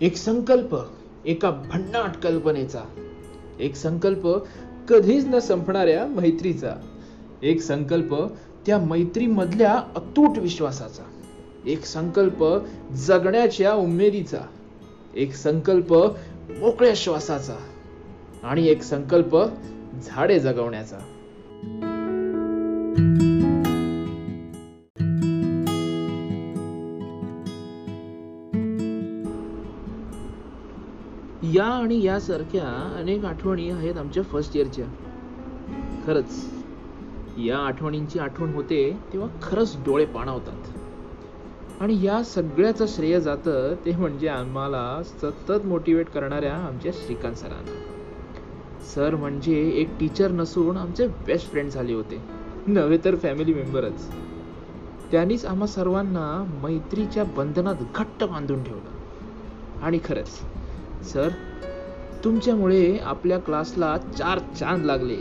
एक संकल्प एका भन्नाट कल्पनेचा. एक संकल्प कधीच न संपणाऱ्या मैत्रीचा. एक संकल्प त्या मैत्रीमधल्या अतूट विश्वासाचा. एक संकल्प जगण्याच्या उमेदीचा. एक संकल्प मोकळ्या श्वासाचा. आणि एक संकल्प झाडे जगवण्याचा. आणि यासारख्या अनेक आठवणी आहेत आमच्या फर्स्ट इयरच्या खरंच या आठवणींची आठवण होते तेव्हा खरंच डोळे पाणावतात आणि या सगळ्याचं श्रेय जातं ते म्हणजे आम्हाला सतत मोटिवेट करणाऱ्या आमच्या श्रीकांत सरांना. सर म्हणजे एक टीचर नसून आमचे बेस्ट फ्रेंड झाले होते. नव्हे तर फॅमिली मेंबरच त्यांनीच आम्हा सर्वांना मैत्रीच्या बंधनात घट्ट बांधून ठेवलं. आणि खरंच सर तुमच्यामुळे आपल्या क्लासला चार चांद लागले.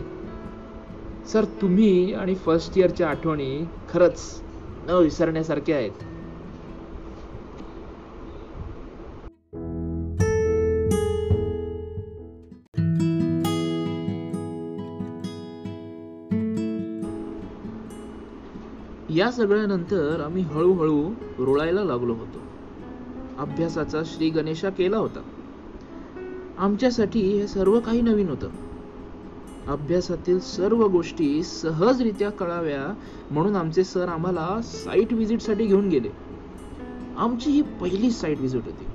सर तुम्ही आणि फर्स्ट इयरच्या आठवणी खरंच न विसरण्यासारख्या आहेत. या सगळ्यानंतर आम्ही हळूहळू रुळायला लागलो होतो. अभ्यासाचा श्री गणेशा केला होता. आमच्यासाठी हे सर्व काही नवीन होतं. अभ्यासातील सर्व गोष्टी सहजरित्या कळाव्या म्हणून आमचे सर आम्हाला साईट व्हिजिटसाठी घेऊन गेले. आमची ही पहिली साईट व्हिजिट होती.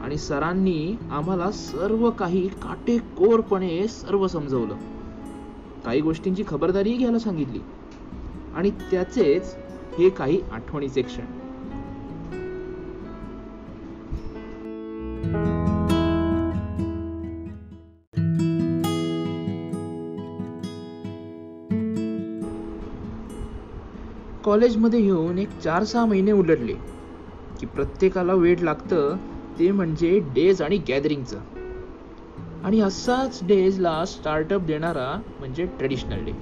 आणि सरांनी आम्हाला सर्व काही काटेकोरपणे सर्व समजवलं. काही गोष्टींची खबरदारीही घ्यायला सांगितली. आणि त्याचेच हे काही आठवणीचे क्षण. कॉलेजमध्ये येऊन एक चार सहा महिने उलटले. की प्रत्येकाला वेळ लागतं ते म्हणजे डेज आणि गॅदरिंगचं. आणि असाच डेजला स्टार्टअप देणारा म्हणजे ट्रेडिशनल डे.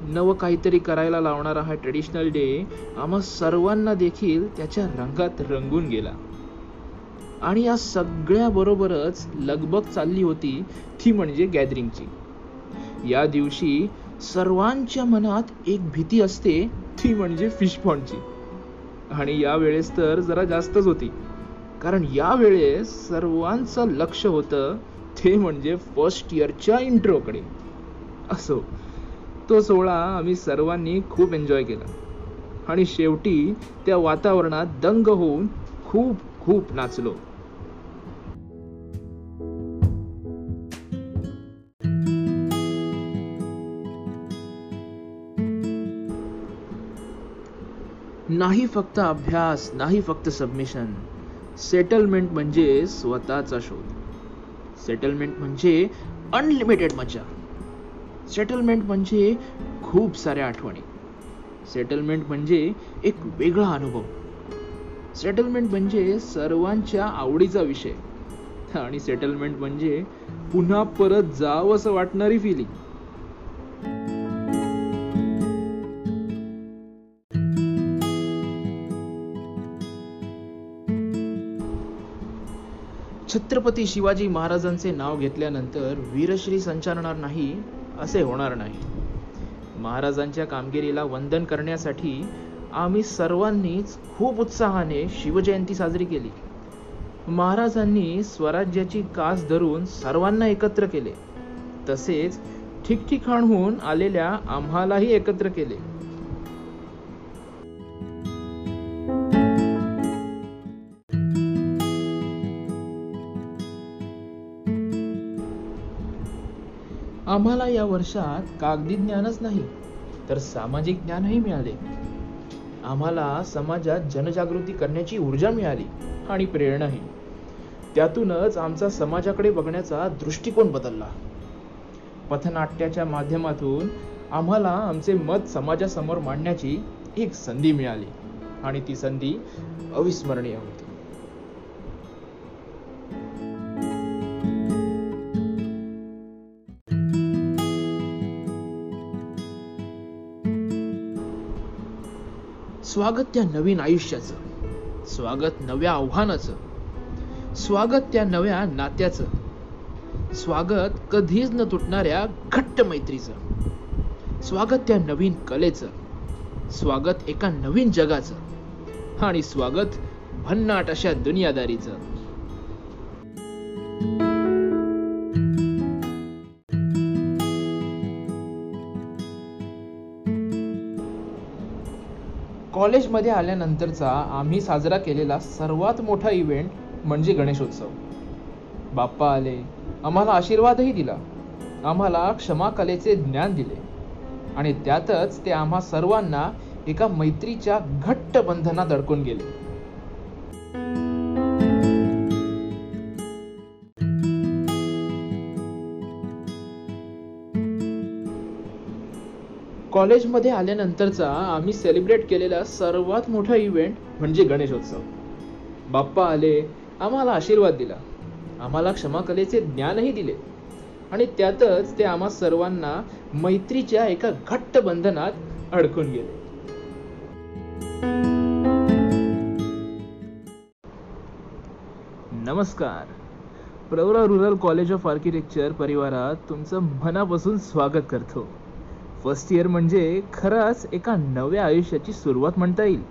नवं काहीतरी करायला लावणारा हा ट्रेडिशनल डे आम्हा सर्वांना देखील त्याच्या रंगात रंगून गेला. आणि या सगळ्याबरोबरच लगबग चालली होती ती म्हणजे गॅदरिंगची. या दिवशी सर्वांच्या मनात एक भीती असते ती म्हणजे फिश पॉन्डची आणि या वेळेस तर जरा जास्तच होती. कारण या वेळेस सर्वांचं लक्ष होतं ते म्हणजे फर्स्ट इयरच्या इंट्रोकडे असो तो सोहळा आम्ही सर्वांनी खूप एन्जॉय केला. आणि शेवटी त्या वातावरणात दंग होऊन खूप खूप नाचलो. नाही फक्त अभ्यास नाही फक्त सबमिशन सेटलमेंट म्हणजे स्वतःचा शोध. सेटलमेंट म्हणजे अनलिमिटेड मजा सेटलमेंट म्हणजे खूप साऱ्या आठवणी. सेटलमेंट म्हणजे एक वेगळा अनुभव. सेटलमेंट म्हणजे सर्वांच्या आवडीचा विषय. आणि सेटलमेंट म्हणजे पुन्हा परत जावं असं वाटणारी फिलिंग छत्रपती शिवाजी महाराजांचे नाव घेतल्यानंतर वीरश्री संचारणार नाही असे होणार नाही. महाराजांच्या कामगिरीला वंदन करण्यासाठी आम्ही सर्वांनीच खूप उत्साहाने शिवजयंती साजरी केली. महाराजांनी स्वराज्याची कास धरून सर्वांना एकत्र केले. तसेच ठिकठिकाणहून आलेल्या आम्हालाही एकत्र केले. आम्हाला या वर्षात कागदी ज्ञानच नाही तर सामाजिक ज्ञानही मिळाले. आम्हाला समाजात जनजागृती करण्याची ऊर्जा मिळाली आणि प्रेरणाही. त्यातूनच आमचा समाजाकडे बघण्याचा दृष्टिकोन बदलला. पथनाट्याच्या माध्यमातून आम्हाला आमचे मत समाजासमोर मांडण्याची एक संधी मिळाली आणि ती संधी अविस्मरणीय होती. स्वागत त्या नवीन आयुष्याचं. स्वागत नव्या आव्हानाचं. स्वागत त्या नव्या नात्याचं. स्वागत कधीच न तुटणाऱ्या घट्ट मैत्रीचं. स्वागत त्या नवीन कलेचं. स्वागत एका नवीन जगाचं. आणि स्वागत भन्नाट अशा दुनियादारीचं. कॉलेजमध्ये आल्यानंतरचा आम्ही साजरा केलेला सर्वात मोठा इव्हेंट म्हणजे गणेशोत्सव. बाप्पा आले आम्हाला आशीर्वादही दिला आम्हाला क्षमा कलेचे ज्ञान दिले आणि त्यातच ते आम्हा सर्वांना एका मैत्रीच्या घट्ट बंधनात अडकून गेले. कॉलेजमध्ये आल्यानंतरचा आम्ही सेलिब्रेट केलेला सर्वात मोठा इव्हेंट म्हणजे गणेशोत्सव. बाप्पा आले आम्हाला आशीर्वाद दिला. आम्हाला क्षमाकलेचे ज्ञानही दिले. आणि त्यातच ते आम्हा सर्वांना मैत्रीच्या एका घट्ट बंधनात अडकून गेले. नमस्कार. Pravara rural college of architecture परिवारात तुमचं मनापासून स्वागत करतो. फर्स्ट इयर म्हणजे खरंच एका नव्या आयुष्याची सुरुवात म्हणता येईल.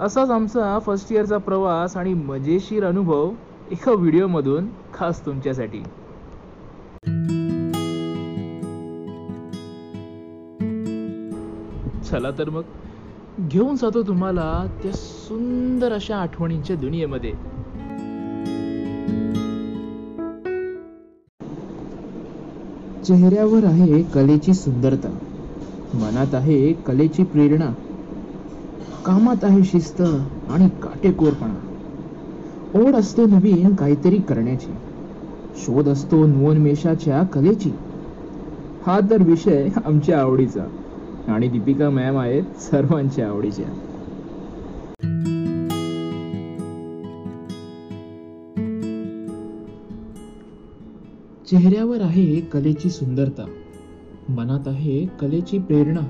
असाच आमचा फर्स्ट इयरचा प्रवास आणि मजेशीर अनुभव एका व्हिडिओमधून खास तुमच्यासाठी. चला तर मग घेऊन जातो तुम्हाला त्या सुंदर अशा आठवणींच्या दुनियेमध्ये. चेहऱ्यावर आहे कलेची सुंदरता. मनात आहे कलेची प्रेरणा. कामात आहे शिस्त आणि काटेकोरपणा. ओढ असते नवीन काहीतरी करण्याची. शोध असतो नवोन्मेषाच्या कलेची. हा तर विषय आमच्या आवडीचा आणि दीपिका मॅम आहेत सर्वांच्या आवडीच्या. चेहऱ्यावर आहे कलेची सुंदरता. मनात आहे कलेची प्रेरणा.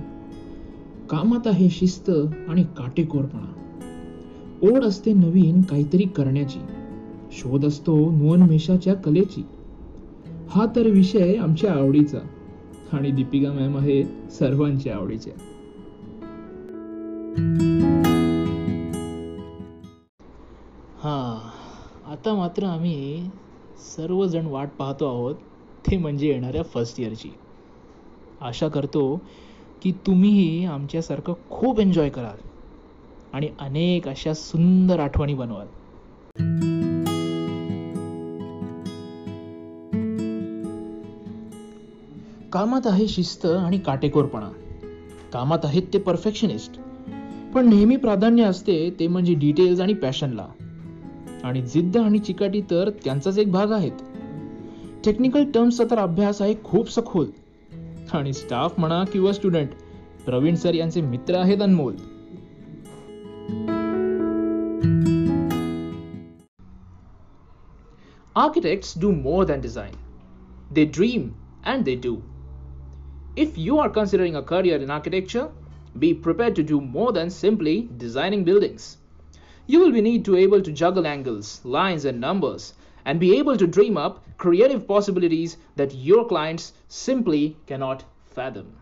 कामात आहे शिस्त आणि काटेकोरपणा. ओढ असते नवीन काहीतरी करण्याची. शोध असतो नवोन्मेषाच्या कलेची. हा तर विषय आमच्या आवडीचा. आणि दीपिका मॅम आहे सर्वांच्या आवडीच्या. हा आता मात्र आम्ही सर्वजण वाट पाहतो आहोत ते म्हणजे येणाऱ्या फर्स्ट इयरची आशा करतो की तुम्हीही आमच्यासारखं खूप एन्जॉय कराल आणि अनेक अशा सुंदर आठवणी बनवाल. कामात आहे शिस्त आणि काटेकोरपणा. कामात आहेत ते परफेक्शनिस्ट पण नेहमी प्राधान्य असते ते म्हणजे डिटेल्स आणि पॅशनला आणि जिद्द आणि चिकाटी तर त्यांचाच एक भाग आहेत टेक्निकल टर्म्सचा तर अभ्यास आहे खूप सखोल आणि स्टाफ म्हणा किंवा स्टुडंट प्रवीण सर यांचे मित्र आहेत Anmol Architects do more than design. They dream and they do. If you are considering a career in architecture, be prepared to do more than simply designing buildings. You will be need to able to juggle angles, lines and numbers and be able to dream up creative possibilities that your clients simply cannot fathom.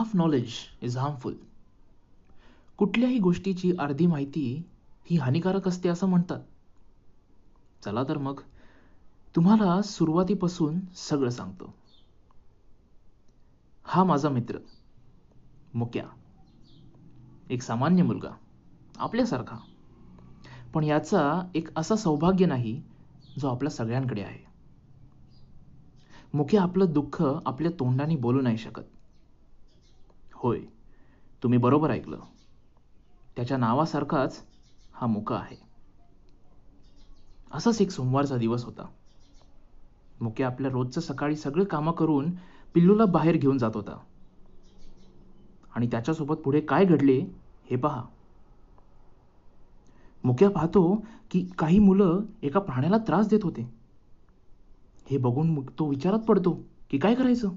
Half knowledge is harmful कुठल्याही गोष्टीची अर्धी माहिती ही हानिकारक असते असं म्हणतात. चला तर मग तुम्हाला सुरुवातीपासून सगळं सांगतो. हा माझा मित्र मुक्या. एक सामान्य मुलगा आपल्यासारखा. पण याचा एक असा सौभाग्य नाही जो आपल्या सगळ्यांकडे आहे. मुख्य आपलं दुःख आपल्या तोंडाने बोलू नाही शकत. होय. तुम्ही बरोबर ऐकलं. त्याच्या नावासारखाच हा मुका आहे. असाच एक सोमवारचा दिवस होता. मुके आपल्या रोजचं सकाळी सगळी कामं करून पिल्लूला बाहेर घेऊन जात होता. आणि त्याच्यासोबत पुढे काय घडले हे पहा. मुक्या पाहतो की काही मुलं एका प्राण्याला त्रास देत होते. हे बघून तो विचारात पडतो की काय करायचं?